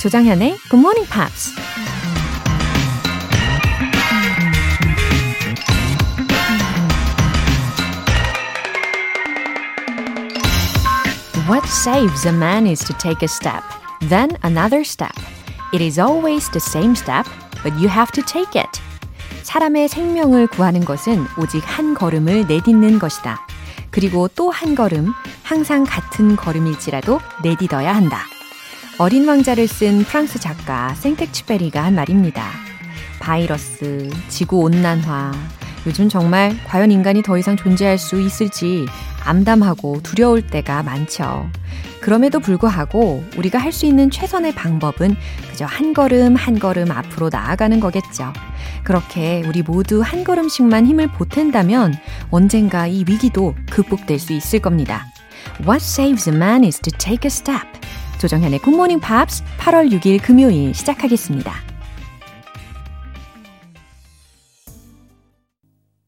조장현의 Good Morning Pops. What saves a man is to take a step, then another step. It is always the same step, but you have to take it. 사람의 생명을 구하는 것은 오직 한 걸음을 내딛는 것이다. 그리고 또 한 걸음, 항상 같은 걸음일지라도 내딛어야 한다. 어린 왕자를 쓴 프랑스 작가 생텍쥐페리가 한 말입니다. 바이러스, 지구 온난화, 요즘 정말 과연 인간이 더 이상 존재할 수 있을지 암담하고 두려울 때가 많죠. 그럼에도 불구하고 우리가 할 수 있는 최선의 방법은 그저 한 걸음 한 걸음 앞으로 나아가는 거겠죠. 그렇게 우리 모두 한 걸음씩만 힘을 보탠다면 언젠가 이 위기도 극복될 수 있을 겁니다. What saves a man is to take a step. 조정현의 굿모닝 팝스 8월 6일 금요일 시작하겠습니다.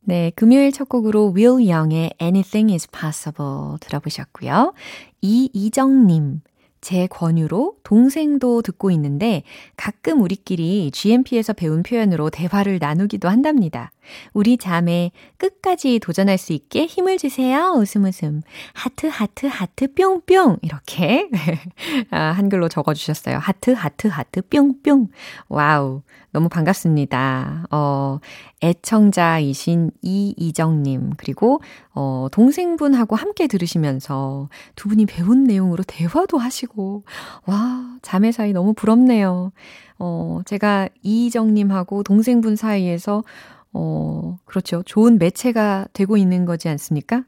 네, 금요일 첫 곡으로 Will Young의 Anything is Possible 들어보셨고요. 이이정님, 제 권유로 동생도 듣고 있는데 가끔 우리끼리 GMP에서 배운 표현으로 대화를 나누기도 한답니다. 우리 자매 끝까지 도전할 수 있게 힘을 주세요. 웃음 웃음. 하트 하트 하트 뿅뿅 이렇게 아, 한글로 적어주셨어요. 하트 하트 하트 뿅뿅. 와우. 너무 반갑습니다. 어, 애청자이신 이이정님, 그리고, 어, 동생분하고 함께 들으시면서 두 분이 배운 내용으로 대화도 하시고, 와, 자매 사이 너무 부럽네요. 어, 제가 이이정님하고 동생분 사이에서, 어, 그렇죠. 좋은 매체가 되고 있는 거지 않습니까? 와,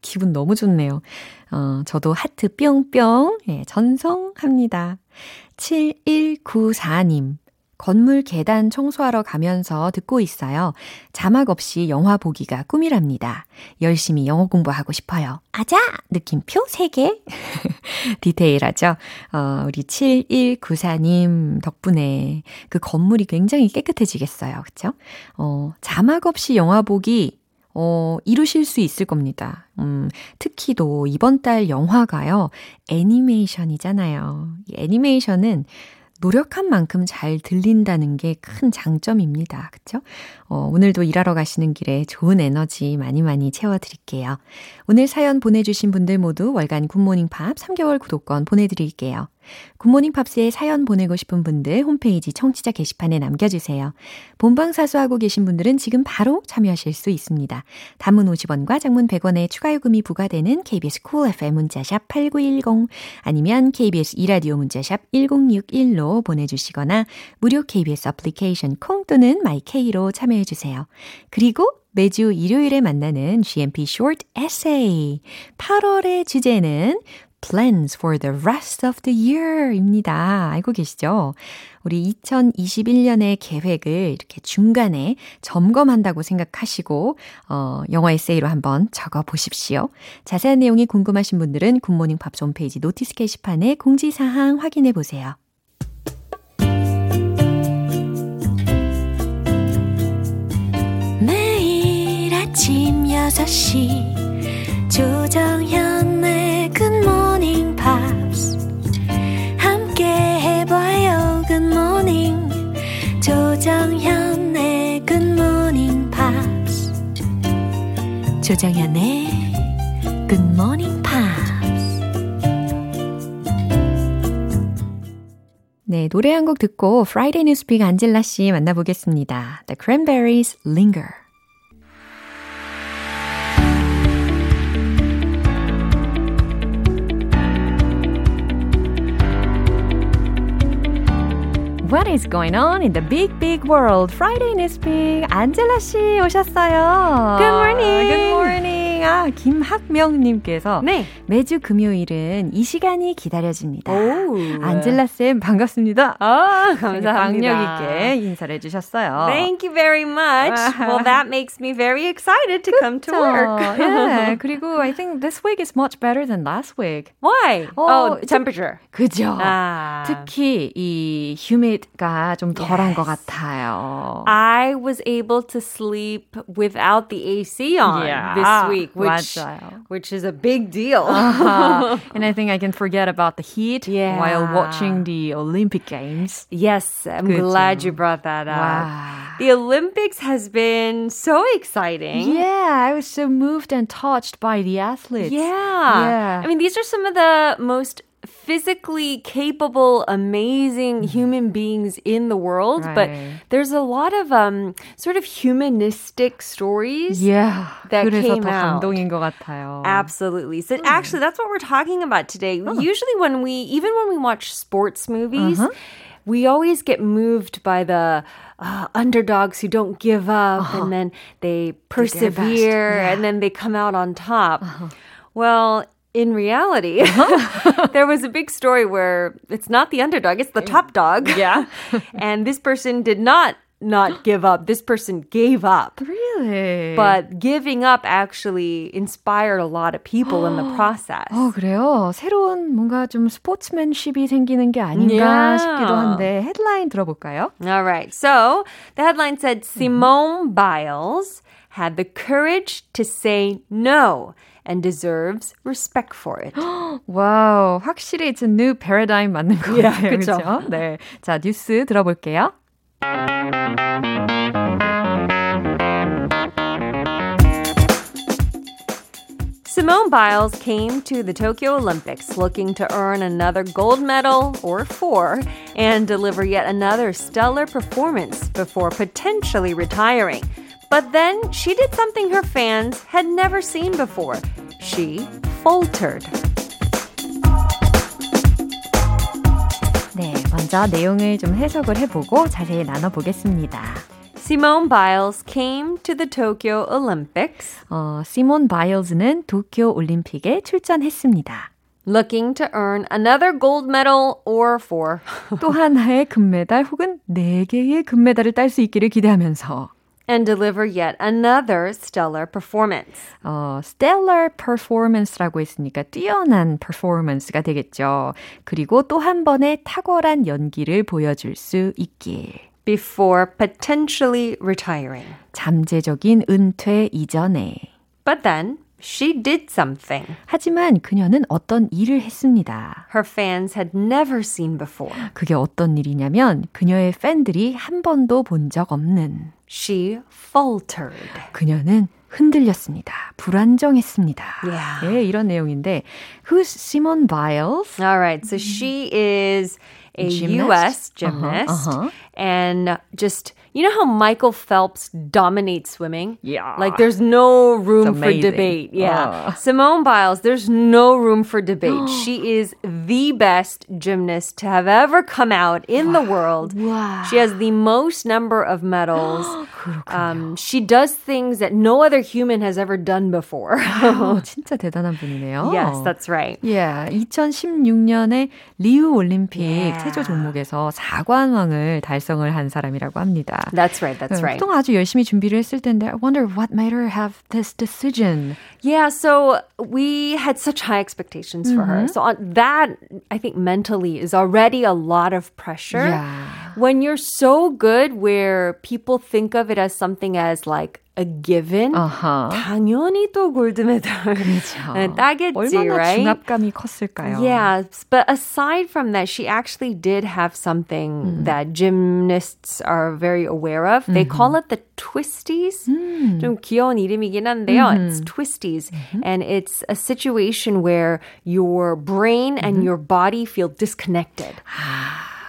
기분 너무 좋네요. 어, 저도 하트 뿅뿅, 예, 전송합니다. 7194님. 건물 계단 청소하러 가면서 듣고 있어요. 자막 없이 영화 보기가 꿈이랍니다. 열심히 영어 공부하고 싶어요. 아자! 느낌표 3개. 디테일하죠? 어, 우리 7194님 덕분에 그 건물이 굉장히 깨끗해지겠어요. 그쵸? 어, 자막 없이 영화 보기 어, 이루실 수 있을 겁니다. 음, 특히도 이번 달 영화가요, 애니메이션이잖아요. 이 애니메이션은 노력한 만큼 잘 들린다는 게 큰 장점입니다. 그쵸? 어, 오늘도 일하러 가시는 길에 좋은 에너지 많이 많이 채워드릴게요. 오늘 사연 보내주신 분들 모두 월간 굿모닝 팝 3개월 구독권 보내드릴게요. 굿모닝 팝스에 사연 보내고 싶은 분들 홈페이지 청취자 게시판에 남겨주세요. 본방사수하고 계신 분들은 지금 바로 참여하실 수 있습니다. 단문 50원과 장문 100원의 추가 요금이 부과되는 KBS 쿨 FM 문자샵 8910 아니면 KBS 이라디오 문자샵 1061로 보내주시거나 무료 KBS 애플리케이션 콩 또는 마이케이로 참여 해 주세요. 그리고 매주 일요일에 만나는 GMP Short Essay. 8월의 주제는 plans for the rest of the year 입니다. 알고 계시죠? 우리 2021년의 계획을 이렇게 중간에 점검한다고 생각하시고, 어, 영어 에세이로 한번 적어 보십시오. 자세한 내용이 궁금하신 분들은 굿모닝 팝스 홈페이지 notice 게시판에 공지사항 확인해 보세요. 6시 조정현의 굿모닝 Pops. 함께 해봐요. Good morning. 조정현의 Good morning, Pops. 조정현의 Good morning, Pops. 네, 노래 한 곡 듣고 Friday Newspeak 안젤라 씨 만나보겠습니다. The Cranberries Linger. What is going on in the big, big world? Friday Newspeak 안젤라 씨 오셨어요. Good morning. Good morning. 아, 김학명님께서 네. 매주 금요일은 이 시간이 기다려집니다. 오. 안젤라 쌤 반갑습니다. 아, 감사합니다. 강력 있게 인사를 해주셨어요. Thank you very much. well, that makes me very excited to come to work. yeah. 그리고 I think this week is much better than last week. Why? 어, oh, temperature. 그죠? 아. 특히 이 humid 가 좀 덜한 Yes. 것 같아요. I was able to sleep without the AC on Yeah. this week, which 맞아요. which is a big deal. Uh-huh. and I think I can forget about the heat Yeah. while watching the Olympic Games. Yes, I'm 그죠. glad you brought that up. Wow. The Olympics has been so exciting. Yeah, I was so moved and touched by the athletes. Yeah. Yeah. I mean, these are some of the most physically capable, amazing human beings in the world, but Right. there's a lot of um sort of humanistic stories. Yeah. that 그래서 came 더 out. 감동인 것 같아요. Absolutely. So actually that's what we're talking about today. Usually when we even when we watch sports movies, we always get moved by the uh, underdogs who don't give up and then they their best. persevere Yeah. and then they come out on top. Well, in reality, there was a big story where it's not the underdog, it's the top dog. Yeah. and this person did not not give up. This person gave up. Really? But giving up actually inspired a lot of people in the process. 어, 그래요? 새로운 뭔가 좀 스포츠맨십이 생기는 게 아닌가 Yeah. 싶기도 한데 헤드라인 들어볼까요? All right. So the headline said Simone Biles had the courage to say no and deserves respect for it. 와우, 확실히 it's a new paradigm 맞는 것 Yeah, 같아요. 그쵸? 그렇죠? 네. 자, 뉴스 들어볼게요. Simone Biles came to the Tokyo Olympics looking to earn another gold medal or four and deliver yet another stellar performance before potentially retiring. But then she did something her fans had never seen before. She faltered. 네, 먼저 내용을 좀 해석을 해보고 자세히 나눠보겠습니다. Simone Biles came to the Tokyo Olympics 어, 시몬 바일즈는 도쿄 올림픽에 출전했습니다. looking to earn another gold medal or four. 또 하나의 금메달 혹은 네 개의 금메달을 딸 수 있기를 기대하면서 and deliver yet another stellar performance. 어, stellar performance라고 했으니까 뛰어난 performance가 되겠죠. 그리고 또 한 번의 탁월한 연기를 보여줄 수 있길. before potentially retiring. 잠재적인 은퇴 이전에. But then she did something 하지만 그녀는 어떤 일을 했습니다. her fans had never seen before. 그게 어떤 일이냐면 그녀의 팬들이 한 번도 본 적 없는 She faltered. 그녀는 흔들렸습니다. 불안정했습니다. Yeah. 예, 이런 내용인데 Who's Simone Biles? All right, so she is a Gymnast? U.S. gymnast, uh-huh. and just you know how Michael Phelps dominates swimming. Yeah. like there's no room for amazing. debate. Yeah, Uh. Simone Biles, there's no room for debate. she is the best gymnast to have ever come out in the world. Wow. She has the most number of medals. um, she does things that no other human has ever done before. 어, 진짜 대단한 분이네요. yes, that's right. Yeah, 2016년에 리우 올림픽 Yeah. 체조 종목에서 4관왕을 달성을 한 사람이라고 합니다. That's right. That's right. 보통 아주 열심히 준비를 했을 텐데 I wonder what made her have this decision. Yeah, so we had such high expectations for her. So on that, I think mentally is already a lot of pressure. Yeah. When you're so good where people think of it as something as like a given, 아하. 당연히 또 골드메달 따겠지, 얼마나 right? 중압감이 컸을까요? Yeah, but aside from that, she actually did have something that gymnasts are very aware of. They call it the twisties. 좀 귀여운 이름이긴 한데요. It's twisties. And it's a situation where your brain and your body feel disconnected.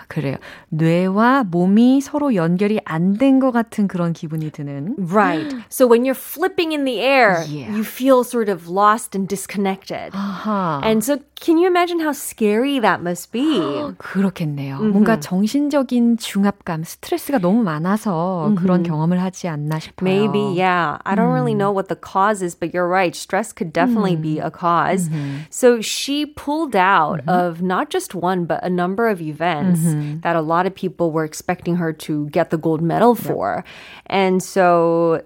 그래요. 뇌와 몸이 서로 연결이 안 된 것 같은 그런 기분이 드는. Right. So when you're flipping in the air, Yeah. you feel sort of lost and disconnected. 아하. And so can you imagine how scary that must be? 그렇겠네요. 뭔가 정신적인 중압감, 스트레스가 너무 많아서 그런 경험을 하지 않나 싶어요. Maybe, yeah. I don't really know what the cause is, but you're right. Stress could definitely be a because So she pulled out of not just one, but a number of events. mm. that a lot of people were expecting her to get the gold medal for. Yep. And so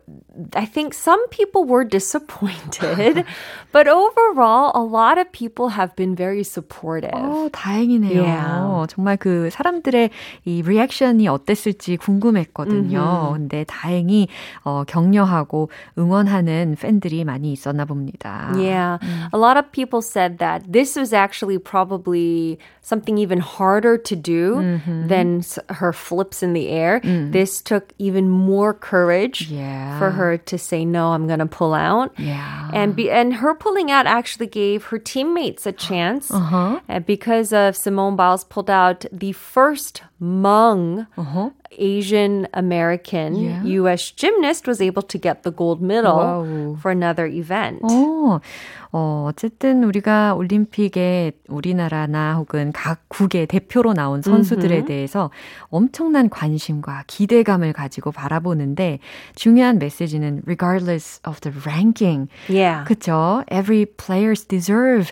I think some people were disappointed, but overall, a lot of people have been very supportive. 어, 다행이네요. Yeah. 정말 그 사람들의 이 리액션이 어땠을지 궁금했거든요. Mm-hmm. 근데 다행히 어, 격려하고 응원하는 팬들이 많이 있었나 봅니다. Yeah. 음. A lot of people said that this was actually probably something even harder to do mm-hmm. than her flips in the air. Mm. This took even more courage yeah. for her to say no, I'm going to pull out. Yeah. And be, and her pulling out actually gave her teammates a chance uh-huh. because of Simone Biles pulled out the first Hmong uh-huh. Asian American yeah. U.S. gymnast was able to get the gold medal wow. for another event. 어, 어, 어쨌든 우리가 올림픽에 우리나라나 혹은 각 국의 대표로 나온 선수들에 mm-hmm. 대해서 엄청난 관심과 기대감을 가지고 바라보는데 중요한 메시지는 regardless of the ranking. Yeah. 그쵸? Every players deserve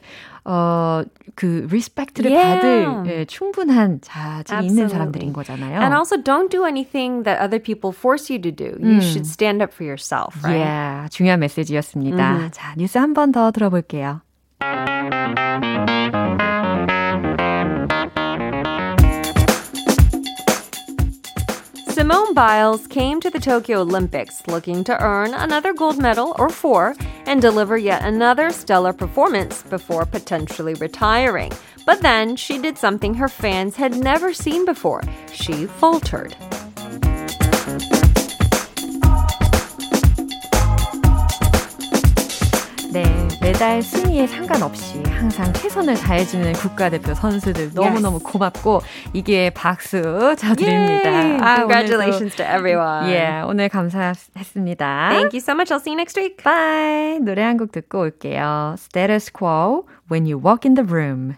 어, 그 리스펙트를 yeah. 받을 예, 충분한 자질이 Absolutely. 있는 사람들인 거잖아요. And also don't do anything that other people force you to do. You 음. should stand up for yourself, right? Yeah, 중요한 메시지였습니다. 음. 자, 뉴스 한 번 더 들어볼게요. Simone Biles came to the Tokyo Olympics looking to earn another gold medal or four and deliver yet another stellar performance before potentially retiring. But then she did something her fans had never seen before. She faltered. 네, 메달 순위에 상관없이 항상 최선을 다해주는 국가대표 선수들 너무너무 yes. 고맙고 이게 박수 쳐드립니다. 아, Congratulations 오늘도, to everyone. 예, yeah, 오늘 감사했습니다. Thank you so much. I'll see you next week. Bye. 노래 한 곡 듣고 올게요. Status Quo, When You Walk in the Room.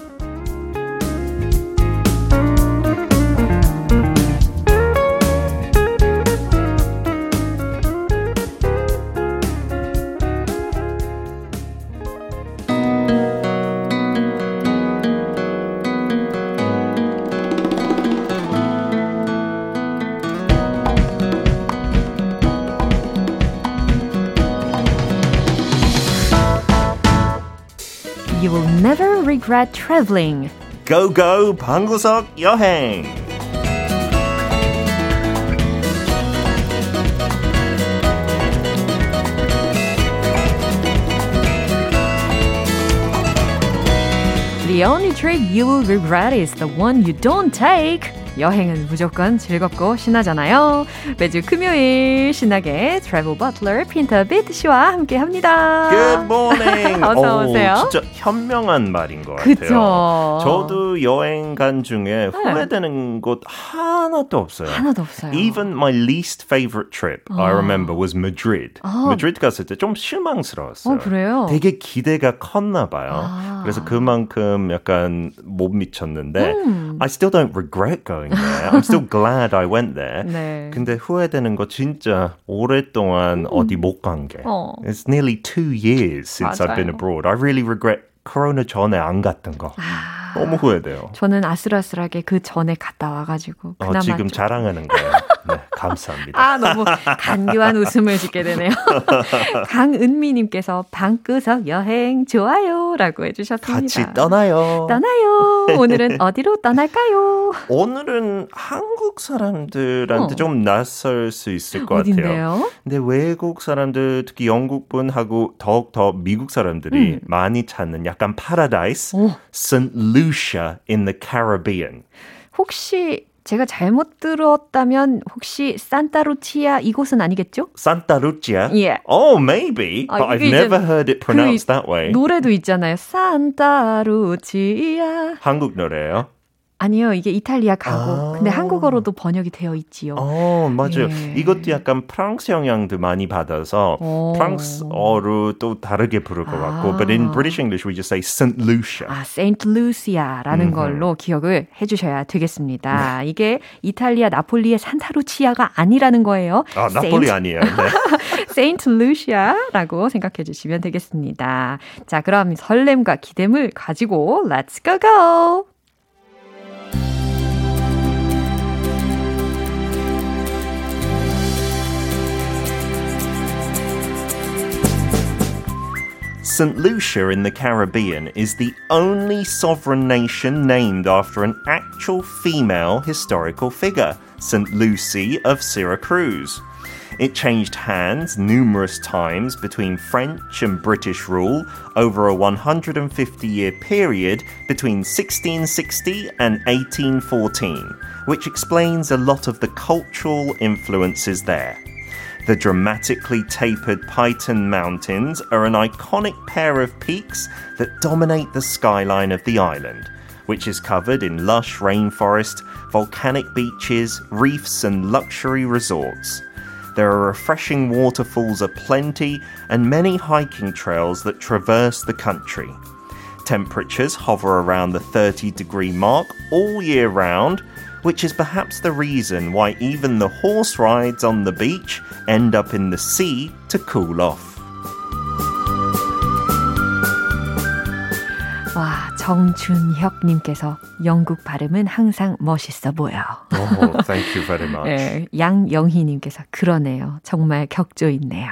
regret traveling. Go go 방구석 여행. The only trip you will regret is the one you don't take. 여행은 무조건 즐겁고 신나잖아요. 매주 금요일 신나게 트래블 버틀러 핀터 비트 씨와 함께 합니다. Good morning. 어서 오, 오세요. 진짜 현명한 말인 것 같아요. 그쵸? 저도 여행 간 중에 후회되는 네. 곳 하나도 없어요. 하나도 없어요. Even my least favorite trip 어. I remember was Madrid. 어. Madrid 갔을 때 좀 실망스러웠어요. 어, 그래요? 되게 기대가 컸나 봐요. 아. 그래서 그만큼 약간 못 미쳤는데 음. I still don't regret going there. I'm still glad I went there. 네. 근데 후회되는 거 진짜 오랫동안 음. 어디 못 간 게. 어. It's nearly two years since 맞아요. I've been abroad. I really regret 코로나 전에 안 갔던 거. 아, 너무 후회돼요. 저는 아슬아슬하게 그 전에 갔다 와가지고 그나마 어, 지금 좀... 자랑하는 거예요. 네, 감사합니다. 아, 너무 간교한 웃음을 짓게 되네요. 강은미님께서 방구석 여행 좋아요 라고 해주셨습니다. 같이 떠나요. 떠나요. 오늘은 어디로 떠날까요? 오늘은 한국 사람들한테 어. 좀 낯설 수 있을 것 어딘데요? 같아요. 근데 외국 사람들, 특히 영국 분하고 더욱더 미국 사람들이 음. 많이 찾는 약간 파라다이스, St. Lucia in the Caribbean. 혹시 제가 잘못 들었다면 혹시 산타루치아 이곳은 아니겠죠? 산타루치아? Yeah. Oh, maybe. But I've never heard it pronounced 그 that way. 노래도 있잖아요. 산타루치아. 한국 노래예요? 아니요, 이게 이탈리아 가고. 아. 근데 한국어로도 번역이 되어 있지요. 어, 맞아요. 예. 이것도 약간 프랑스 영향도 많이 받아서 오. 프랑스어로 또 다르게 부를 것 같고. 아. But in British English we just say Saint Lucia. 아, Saint Lucia라는 음흠. 걸로 기억을 해 주셔야 되겠습니다. 네. 이게 이탈리아 나폴리의 산타루치아가 아니라는 거예요. 아, 나폴리 Saint, 아니에요. 네. Saint Lucia라고 생각해 주시면 되겠습니다. 자, 그럼 설렘과 기대을 가지고 Let's go go! St. Lucia in the Caribbean is the only sovereign nation named after an actual female historical figure, St. Lucy of Syracuse. It changed hands numerous times between French and British rule over a 150 year period between 1660 and 1814, which explains a lot of the cultural influences there. The dramatically tapered Python Mountains are an iconic pair of peaks that dominate the skyline of the island, which is covered in lush rainforest, volcanic beaches, reefs, and luxury resorts. There are refreshing waterfalls aplenty and many hiking trails that traverse the country. Temperatures hover around the 30 degree mark all year round, which is perhaps the reason why even the horse rides on the beach end up in the sea to cool off. 정준혁님께서 영국 발음은 항상 멋있어 보여. Oh, thank you very much. 네, 양영희님께서 그러네요. 정말 격조 있네요.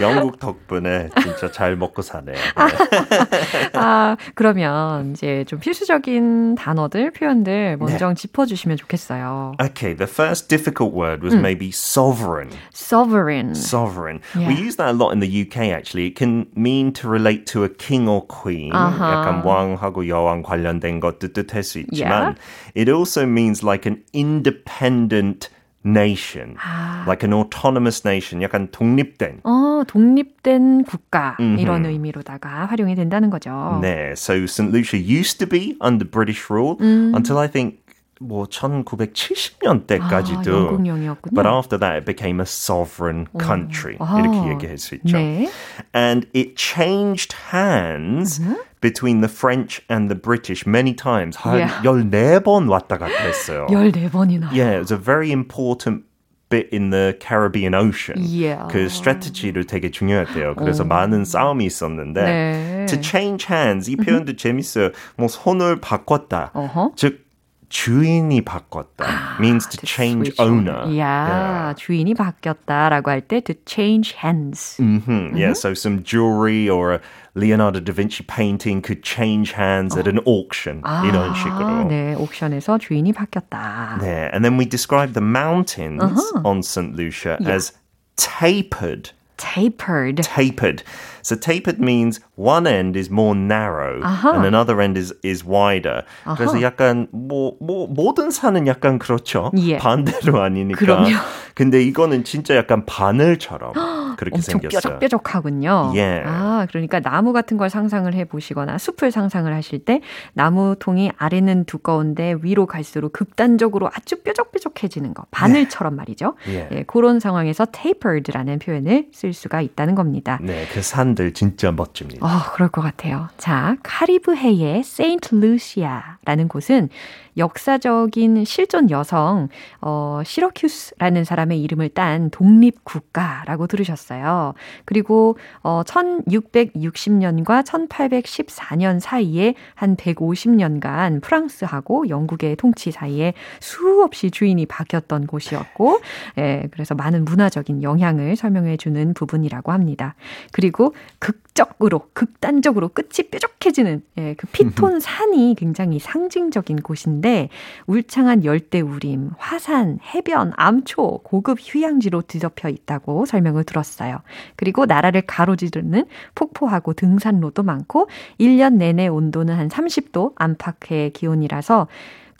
영국 덕분에 진짜 잘 먹고 사네요. 네. 아, 그러면 이제 좀 필수적인 단어들, 표현들 먼저 네. 짚어주시면 좋겠어요. Okay, the first difficult word was 음. maybe sovereign. Sovereign. Sovereign. Yeah. We use that a lot in the UK actually. It can mean to relate to a king or queen. Uh-huh. 약간 왕하고 여왕 관련된 것도 뜻할 수 있지만 yeah. it also means like an independent nation, 아. like an autonomous nation, 약간 독립된. 어, 독립된 국가 mm-hmm. 이런 의미로다가 활용이 된다는 거죠. 네, so St. Lucia used to be under British rule 음. until I think 뭐 1970년대까지도. 아, 영국령이었군요. But after that, it became a sovereign country. 오. 이렇게 얘기할 수 있죠. 네. And it changed hands. 음? between the French and the British many times. 한 yeah. 14번 왔다 갔다 했어요. 14번이나. Yeah, it was a very important bit in the Caribbean Ocean. Yeah. 그 스트래티지를 되게 중요했대요. 그래서 오. 많은 싸움이 있었는데 네. to change hands 이 표현도 재밌어요. 뭐 손을 바꿨다. Uh-huh. 즉 주인이 바꿨다 means to change owner. Yeah, yeah. 주인이 바뀌었다라고 할 때 to change hands. Mm-hmm. Mm-hmm. Yeah, so some jewelry or a Leonardo da Vinci painting could change hands 어. at an auction. 아, 이런 식으로. 네, 옥션에서 주인이 바뀌었다. 네, and then we describe the mountains uh-huh. on St. Lucia yeah. as tapered. Tapered. Tapered. So tapered means one end is more narrow uh-huh. and another end is is wider. Uh-huh. 그래서 약간 뭐, 뭐 모든 산은 약간 그렇죠. 예. 반대로 아니니까. 그럼요. 근데 이거는 진짜 약간 바늘처럼 그렇게 엄청 생겼어요. 뾰족뾰족하군요. 예. 아, 그러니까 나무 같은 걸 상상을 해 보시거나 숲을 상상을 하실 때 나무 통이 아래는 두꺼운데 위로 갈수록 극단적으로 아주 뾰족뾰족해지는 거. 바늘처럼 네. 말이죠. 예. 예. 그런 상황에서 tapered라는 표현을 쓸 수가 있다는 겁니다. 네, 그산 산들 진짜 멋집니다. 어, 그럴 것 같아요. 자, 카리브해의 세인트 루시아 라는 곳은 역사적인 실존 여성 어, 시러큐스라는 사람의 이름을 딴 독립 국가라고 들으셨어요. 그리고 어, 1660년과 1814년 사이에 한 150년간 프랑스하고 영국의 통치 사이에 수없이 주인이 바뀌었던 곳이었고, 예, 그래서 많은 문화적인 영향을 설명해 주는 부분이라고 합니다. 그리고 극적으로, 극단적으로 끝이 뾰족해지는 예, 그 피톤 산이 굉장히 상징적인 곳인데 울창한 열대 우림, 화산, 해변, 암초, 고급 휴양지로 뒤덮여 있다고 설명을 들었어요. 그리고 나라를 가로지르는 폭포하고 등산로도 많고 1년 내내 온도는 한 30도 안팎의 기온이라서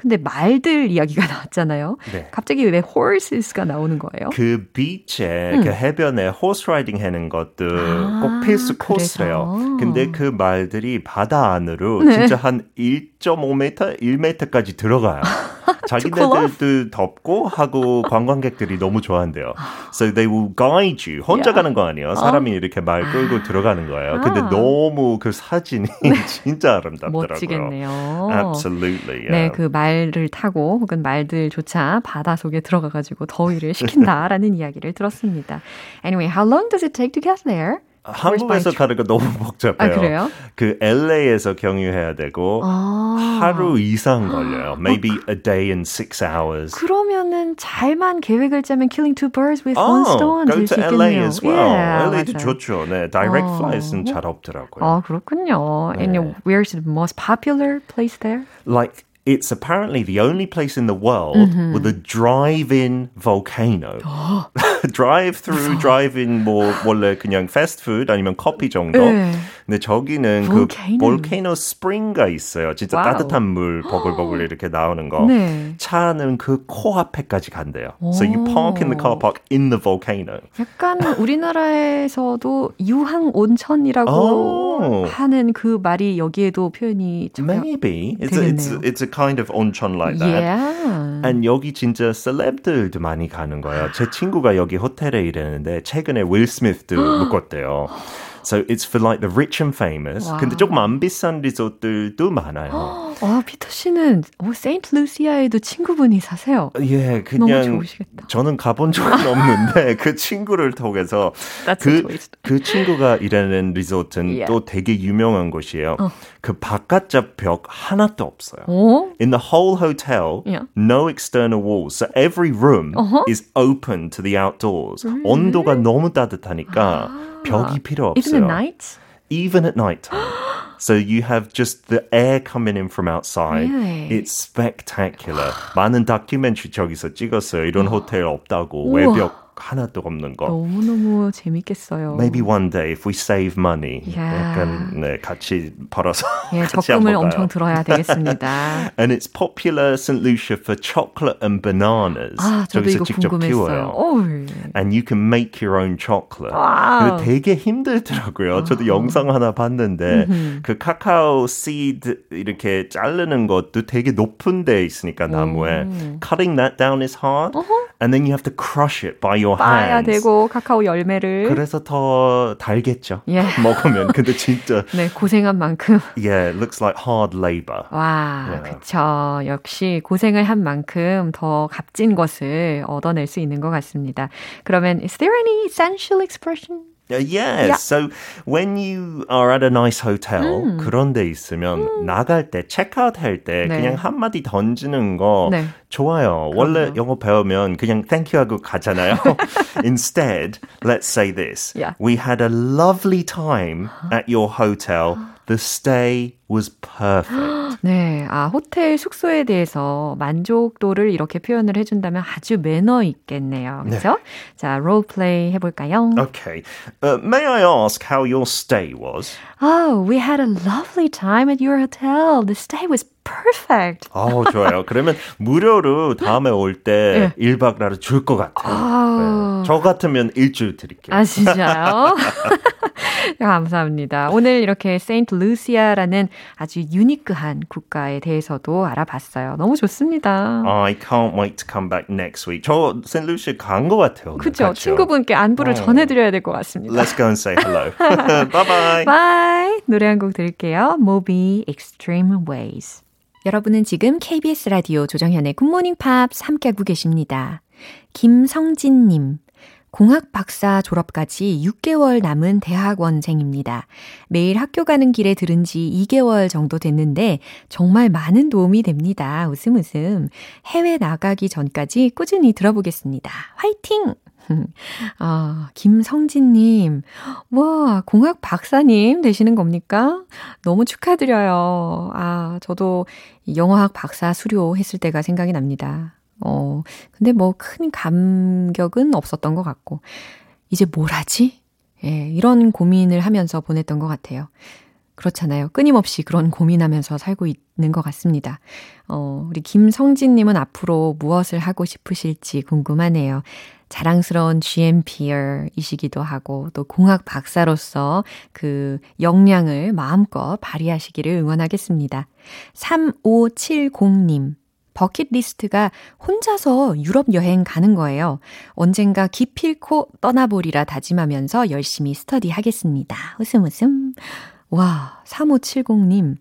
근데 말들 이야기가 나왔잖아요. 네. 갑자기 왜 horses가 나오는 거예요? 그 비치에 음. 그 해변에 horse riding 하는 것도 아, 꼭 필수 코스래요. 근데 그 말들이 바다 안으로 네. 진짜 한 1.5m, 1m까지 들어가요. 자기네들도 덥고 하고 관광객들이 너무 좋아한대요. So they will guide you. 혼자 yeah. 가는 거 아니에요. 사람이 어? 이렇게 말 끌고 아. 들어가는 거예요. 근데 너무 그 사진이 네. 진짜 아름답더라고요. 멋지겠네요. Absolutely. Yeah. 네, 그 말을 타고 혹은 말들조차 바다 속에 들어가 가지고 더위를 식힌다라는 이야기를 들었습니다. Anyway, how long does it take to get there? 한국에서 가는 거 너무 복잡해요. 아, 그래요? 그 LA에서 경유해야 되고 아. 하루 이상 걸려요. Maybe a day and six hours. 그러면은 잘만 계획을 짜면 killing two birds with one stone go to LA as well. Yeah, LA도 맞아요. 좋죠. 네, direct 어. flights는 잘 없더라고요. 아, 그렇군요. 네. And where's the most popular place there? Like it's apparently the only place in the world mm-hmm. with a drive-in volcano. drive-through, drive-in 뭐 원래 그냥 패스트푸드 아니면 커피 정도. 네. 근데 저기는 volcano. 그 볼케이노 스프링가 있어요. 진짜 와우. 따뜻한 물 버글버글 이렇게 나오는 거. 네. 차는 그 코앞에까지 간대요. 오. So you park in the car park in the volcano. 약간 우리나라에서도 유황 온천이라고. 하는 그 말이 여기에도 표현이 Maybe. It's a, it's, a, it's a kind of 온천 like that. Yeah. And 여기 진짜 셀럽들도 많이 가는 거예요. 제 친구가 여기 호텔에 일했는데 최근에 윌 스미스도 묶었대요. So it's for like the rich and famous. 와. 근데 조금 안 비싼 리조트들도 많아요. 와, 피터 씨는 어, 세인트 루시아에도 친구분이 사세요. 예, 그냥. 저는 가본 적은 없는데 그 친구를 통해서 그, 그 친구가 일하는 리조트는 yeah. 또 되게 유명한 곳이에요. 어. 그 바깥쪽 벽 하나도 없어요. 어? In the whole hotel, yeah. no external walls. So every room uh-huh. is open to the outdoors. 음. 온도가 너무 따뜻하니까 아. 벽이 필요 없어요. Even at night? Even at night time. So you have just the air coming in from outside. Really? It's spectacular. 많은 다큐멘터리 저기서 찍었어요. 이런 호텔 없다고 외벽 하나도 없는 거. 너무너무 재밌겠어요. Maybe one day if we save money. Yeah. 약간 네, 같이 벌어서 예, 같이 적금을 엄청 들어야 되겠습니다. And it's popular St. Lucia for chocolate and bananas. 아, 저도 이거 궁금했어요. 오. And you can make your own chocolate. 근데 되게 힘들더라고요. 저도 영상 하나 봤는데 그 카카오 seed 이렇게 자르는 것도 되게 높은 데 있으니까 나무에 cutting that down is hard. Uh-huh. And then you have to crush it by your 빠야 hands. 되고 카카오 열매를. 그래서 더 달겠죠. 예. 먹으면. 근데 진짜. 네, 고생한 만큼. Yeah, looks like hard labor. 와, yeah. 그쵸. 역시 고생을 한 만큼 더 값진 것을 얻어낼 수 있는 것 같습니다. 그러면 is there any essential expression Uh, yes. Yeah. So when you are at a nice hotel 음. 그런 데 있으면 음. 나갈 때 체크아웃 할때 네. 그냥 한마디 던지는 거 네. 좋아요. 그럼요. 원래 영어 배우면 그냥 thank you 하고 가잖아요. Instead, let's say this. Yeah. We had a lovely time at your hotel. The stay was perfect. 네, 아 호텔 숙소에 대해서 만족도를 이렇게 표현을 해준다면 아주 매너 있겠네요. 그렇죠? 네. 자, 롤 플레이 해볼까요? Okay. Uh, may I ask how your stay was? Oh, we had a lovely time at your hotel. The stay was perfect. 아, 좋아요. 그러면 무료로 다음에 올때 네. 1박 나를 줄 것 같아요. 네. 저 같으면 일주일 드릴게요. 아, 진짜요? 감사합니다. 오늘 이렇게 세인트 루시아라는 아주 unique한 국가에 대해서도 알아봤어요. 너무 좋습니다. I can't wait to come back next week. 저 세인트 루시아 간것 같아요. 그렇죠. 친구분께 안부를 어. 전해드려야 될 것 같습니다. Let's go and say hello. bye bye. Bye. 노래 한 곡 들을게요. Moby Extreme Ways. 여러분은 지금 KBS 라디오 조정현의 굿모닝 팝스 함께하고 계십니다. 김성진님. 공학 박사 졸업까지 6개월 남은 대학원생입니다. 매일 학교 가는 길에 들은 지 2개월 정도 됐는데 정말 많은 도움이 됩니다. 웃음 웃음. 해외 나가기 전까지 꾸준히 들어보겠습니다. 화이팅! 아, 김성진님. 와, 공학 박사님 되시는 겁니까? 너무 축하드려요. 아, 저도 영어학 박사 수료했을 때가 생각이 납니다. 어, 근데 뭐 큰 감격은 없었던 것 같고, 이제 뭘 하지? 예, 이런 고민을 하면서 보냈던 것 같아요. 그렇잖아요. 끊임없이 그런 고민하면서 살고 있는 것 같습니다. 어, 우리 김성진님은 앞으로 무엇을 하고 싶으실지 궁금하네요. 자랑스러운 GMPR이시기도 하고 또 공학 박사로서 그 역량을 마음껏 발휘하시기를 응원하겠습니다. 3570님. 버킷리스트가 혼자서 유럽 여행 가는 거예요. 언젠가 기필코 떠나보리라 다짐하면서 열심히 스터디 하겠습니다. 웃음 웃음. 와, 3570님.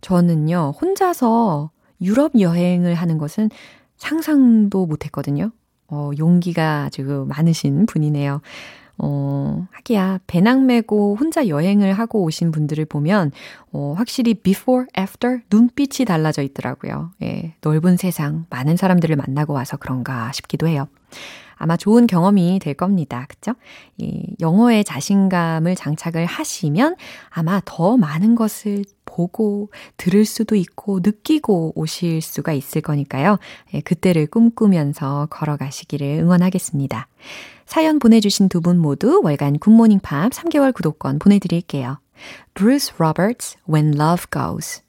저는요, 혼자서 유럽 여행을 하는 것은 상상도 못 했거든요. 어, 용기가 아주 많으신 분이네요. 어, 하기야, 배낭 메고 혼자 여행을 하고 오신 분들을 보면, 어, 확실히 before, after, 눈빛이 달라져 있더라고요. 예, 넓은 세상, 많은 사람들을 만나고 와서 그런가 싶기도 해요. 아마 좋은 경험이 될 겁니다. 그쵸? 이 영어에 자신감을 장착을 하시면 아마 더 많은 것을 보고 들을 수도 있고 느끼고 오실 수가 있을 거니까요. 예, 그때를 꿈꾸면서 걸어가시기를 응원하겠습니다. 사연 보내주신 두 분 모두 월간 굿모닝 팝 3개월 구독권 보내드릴게요. Bruce Roberts, When Love Goes.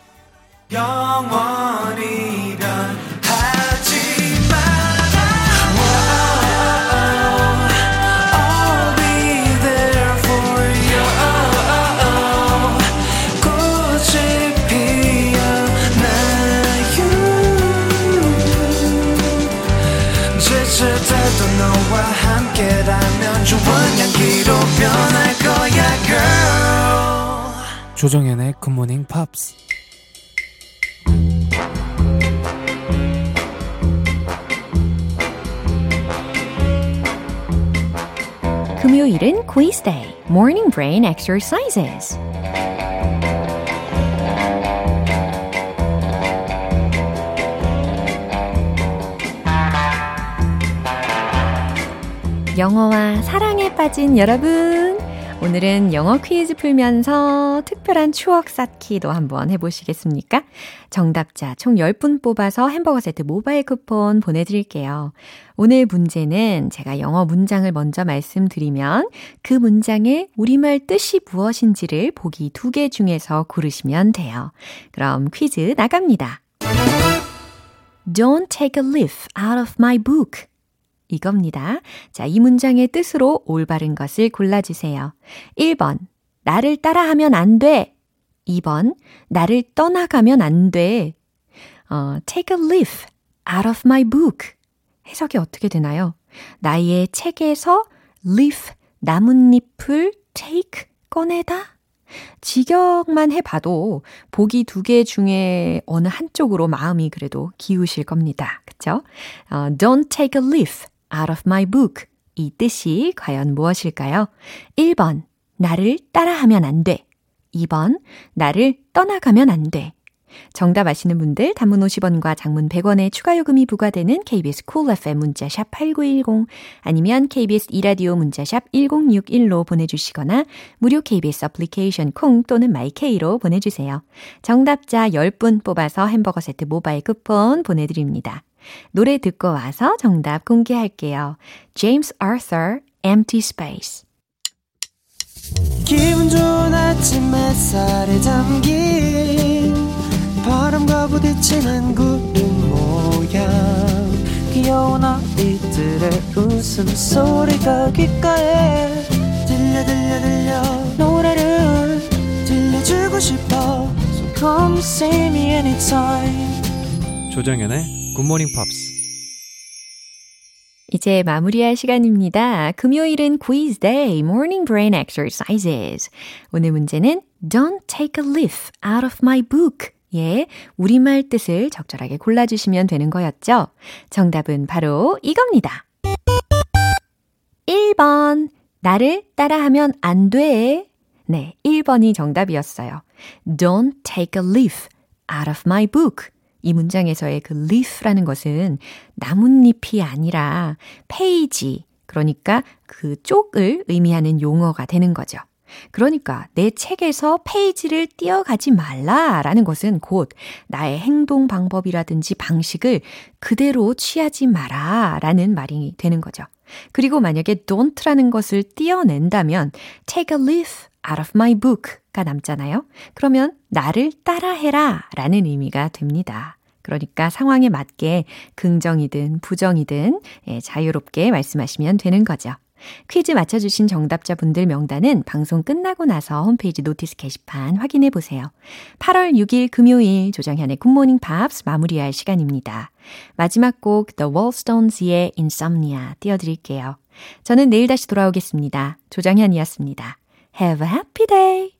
영원이란 조정연의 굿모닝 팝스 금요일은 quiz day, morning brain exercises. 영어와 사랑에 빠진 여러분. 오늘은 영어 퀴즈 풀면서 특별한 추억 쌓기도 한번 해보시겠습니까? 정답자 총 10분 뽑아서 햄버거 세트 모바일 쿠폰 보내드릴게요. 오늘 문제는 제가 영어 문장을 먼저 말씀드리면 그 문장의 우리말 뜻이 무엇인지를 보기 두 개 중에서 고르시면 돼요. 그럼 퀴즈 나갑니다. Don't take a leaf out of my book. 이겁니다. 자, 이 문장의 뜻으로 올바른 것을 골라주세요. 1번, 나를 따라하면 안 돼. 2번, 나를 떠나가면 안 돼. 어, take a leaf out of my book. 해석이 어떻게 되나요? 나의 책에서 leaf, 나뭇잎을 take, 꺼내다? 직역만 해봐도 보기 두 개 중에 어느 한쪽으로 마음이 그래도 기우실 겁니다. 그쵸? 어, don't take a leaf out of my book. 이 뜻이 과연 무엇일까요? 1번, 나를 따라하면 안 돼. 2번, 나를 떠나가면 안 돼. 정답 아시는 분들 단문 50원과 장문 100원의 추가 요금이 부과되는 KBS 쿨 cool FM 문자샵 8910 아니면 KBS 이라디오 문자샵 1061로 보내주시거나 무료 KBS 애플리케이션 콩 또는 마이케이로 보내주세요. 정답자 10분 뽑아서 햄버거 세트 모바일 쿠폰 보내드립니다. 노래 듣고 와서 정답 공개할게요. James Arthur, Empty Space. 기분 좋은 아침 햇살에 담긴 바람과 부딪히는 구름 모양 귀여운 아이들의 웃음소리가 귓가에 들려 들려 들려 노래를 들려주고 싶어 So come see me anytime 조정연의 굿모닝 팝스 이제 마무리할 시간입니다. 금요일은 quiz day, morning brain exercises. 오늘 문제는 don't take a leaf out of my book. 예, 우리말 뜻을 적절하게 골라주시면 되는 거였죠. 정답은 바로 이겁니다. 1번. 나를 따라하면 안 돼. 네, 1번이 정답이었어요. Don't take a leaf out of my book. 이 문장에서의 그 leaf라는 것은 나뭇잎이 아니라 페이지, 그러니까 그 쪽을 의미하는 용어가 되는 거죠. 그러니까 내 책에서 페이지를 띄어가지 말라라는 것은 곧 나의 행동 방법이라든지 방식을 그대로 취하지 마라라는 말이 되는 거죠. 그리고 만약에 don't라는 것을 띄어낸다면 take a leaf out of my book가 남잖아요. 그러면 나를 따라해라 라는 의미가 됩니다. 그러니까 상황에 맞게 긍정이든 부정이든 예, 자유롭게 말씀하시면 되는 거죠. 퀴즈 맞춰주신 정답자분들 명단은 방송 끝나고 나서 홈페이지 notice 게시판 확인해 보세요. 8월 6일 금요일 조정현의 굿모닝 팝스 마무리할 시간입니다. 마지막 곡 The Wallstones의 Insomnia 띄워드릴게요. 저는 내일 다시 돌아오겠습니다. 조정현이었습니다. Have a happy day!